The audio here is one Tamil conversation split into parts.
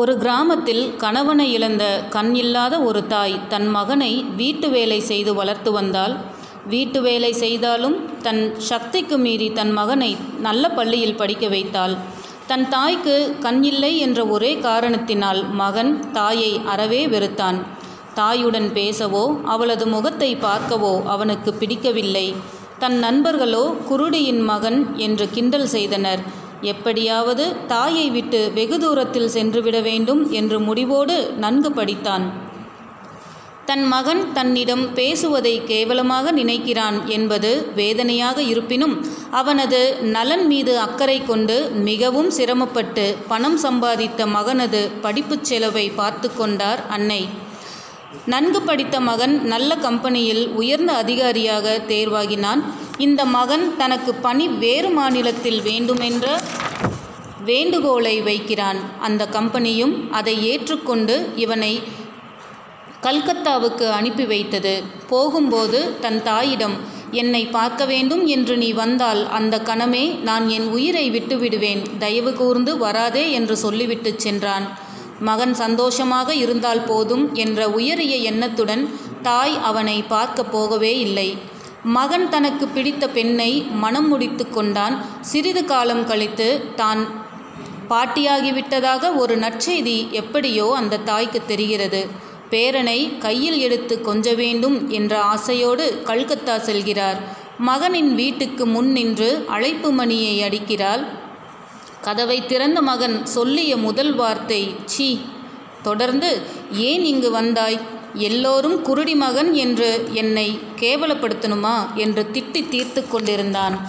ஒரு கிராமத்தில் கணவனை இழந்த கண் இல்லாத ஒரு தாய் தன் மகனை வீட்டு வேலை செய்து வளர்த்து வந்தால் வீட்டு வேலை செய்தாலும் தன் சக்திக்கு மீறி தன் மகனை நல்ல பள்ளியில் படிக்க வைத்தாள். தன் தாய்க்கு கண் இல்லை என்ற ஒரே காரணத்தினால் மகன் தாயை அறவே வெறுத்தான். தாயுடன் பேசவோ அவளது முகத்தை பார்க்கவோ அவனுக்கு பிடிக்கவில்லை. தன் நண்பர்களோ குருடியின் மகன் என்று கிண்டல் செய்தனர். எப்படியாவது தாயை விட்டு வெகு தூரத்தில் சென்றுவிட வேண்டும் என்று முடிவோடு நன்கு படித்தான். தன் மகன் தன்னிடம் பேசுவதை கேவலமாக நினைக்கிறான் என்பது வேதனையாக இருப்பினும் அவனது நலன் மீது அக்கறை கொண்டு மிகவும் சிரமப்பட்டு பணம் சம்பாதித்த மகனது படிப்புச் செலவை பார்த்து கொண்டார் அன்னை. நன்கு படித்த மகன் நல்ல கம்பெனியில் உயர்ந்த அதிகாரியாக தேர்வாகினான். இந்த மகன் தனக்கு பணி வேறு மாநிலத்தில் வேண்டுமென்ற வேண்டுகோளை வைக்கிறான். அந்த கம்பெனியும் அதை ஏற்றுக்கொண்டு இவனை கல்கத்தாவுக்கு அனுப்பி வைத்தது. போகும்போது தன் தாயிடம் என்னை பார்க்க வேண்டும் என்று நீ வந்தால் அந்த கணமே நான் என் உயிரை விட்டுவிடுவேன். தயவு கூர்ந்து வராதே என்று சொல்லிவிட்டு சென்றான். மகன் சந்தோஷமாக இருந்தால் போதும் என்ற உயரிய எண்ணத்துடன் தாய் அவனை பார்க்க போகவே இல்லை. மகன் தனக்கு பிடித்த பெண்ணை மனம் முடித்து கொண்டான். சிறிது காலம் கழித்து தான் பாட்டியாகிவிட்டதாக ஒரு நற்செய்தி எப்படியோ அந்த தாய்க்கு தெரிகிறது. பேரனை கையில் எடுத்து கொஞ்ச வேண்டும் என்ற ஆசையோடு கல்கத்தா செல்கிறார். மகனின் வீட்டுக்கு முன் நின்று அழைப்பு மணியை அடிக்கிறாள். கதவை திறந்த மகன் சொல்லிய முதல் வார்த்தை சீ. தொடர்ந்து ஏன் இங்கு வந்தாய்? எல்லோரும் குருடி மகன் என்று என்னை கேவலப்படுத்தணுமா? என்று திட்டி தீர்த்து கொண்டிருந்தான்.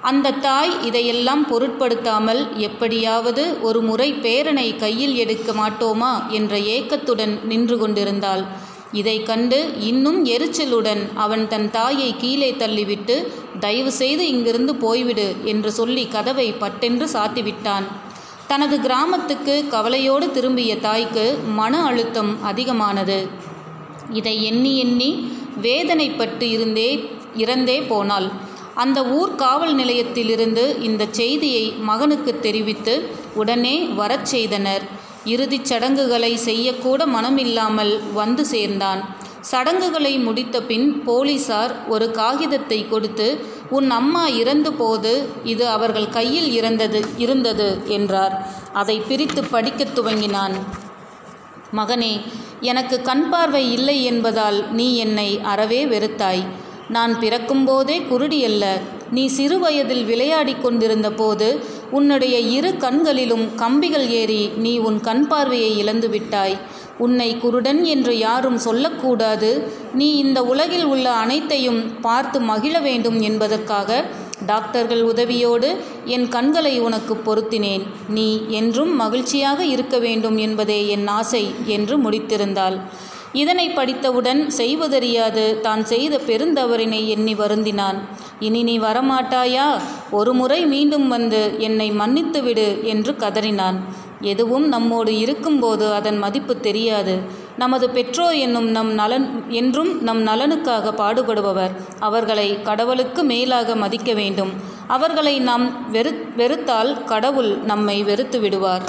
அந்த தாய் இதையெல்லாம் பொருட்படுத்தாமல் எப்படியாவது ஒரு முறை பேரனை கையில் எடுக்க மாட்டோமா? என்ற ஏக்கத்துடன் நின்று கொண்டிருந்தாள். இதை கண்டு இன்னும் எரிச்சலுடன் அவன் தன் தாயை கீழே தள்ளிவிட்டு தயவு செய்து இங்கிருந்து போய்விடு என்று சொல்லி கதவை பட்டென்று சாத்திவிட்டான். தனது கிராமத்துக்கு கவலையோடு திரும்பிய தாய்க்கு மன அழுத்தம் அதிகமானது. இதை எண்ணி எண்ணி வேதனைப்பட்டு இருந்தே இறந்தே போனாள். அந்த ஊர் காவல் நிலையத்திலிருந்து இந்த செய்தியை மகனுக்கு தெரிவித்து உடனே வரச் செய்தனர். இறுதிச் சடங்குகளை செய்யக்கூட மனமில்லாமல் வந்து சேர்ந்தான். சடங்குகளை முடித்த பின் போலீசார் ஒரு காகிதத்தை கொடுத்து உன் அம்மா இறந்த போது இது அவர்கள் கையில் இறந்தது இருந்தது என்றார். அதை பிரித்து படிக்கத் துவங்கினான். மகனே எனக்கு கண் பார்வை இல்லை என்பதால் நீ என்னை அறவே வெறுத்தாய். நான் பிறக்கும்போதே குருடியல்ல நீ சிறு வயதில் விளையாடிக் கொண்டிருந்த போது உன்னுடைய இரு கண்களிலும் கம்பிகள் ஏறி நீ உன் கண் பார்வையை இழந்து விட்டாய். உன்னை குருடன் என்று யாரும் சொல்லக்கூடாது. நீ இந்த உலகில் உள்ள அனைத்தையும் பார்த்து மகிழ வேண்டும் என்பதற்காக டாக்டர்கள் உதவியோடு என் கண்களை உனக்கு பொருத்தினேன். நீ என்றும் மகிழ்ச்சியாக இருக்க வேண்டும் என்பதே என் ஆசை என்று முடித்திருந்தாள். இதனை படித்தவுடன் செய்வதறியாது தான் செய்த பெருந்தவறினை எண்ணி வருந்தினான். இனி நீ வரமாட்டாயா? ஒரு முறை மீண்டும் வந்து என்னை மன்னித்துவிடு என்று கதறினான். எதுவும் நம்மோடு இருக்கும்போது அதன் மதிப்பு தெரியாது. நமது பெற்றோர் என்னும் நம் நலன் என்றும் நம் நலனுக்காக பாடுபடுபவர். அவர்களை கடவுளுக்கு மேலாக மதிக்க வேண்டும். அவர்களை நாம் வெறு வெறுத்தால் கடவுள் நம்மை வெறுத்து விடுவார்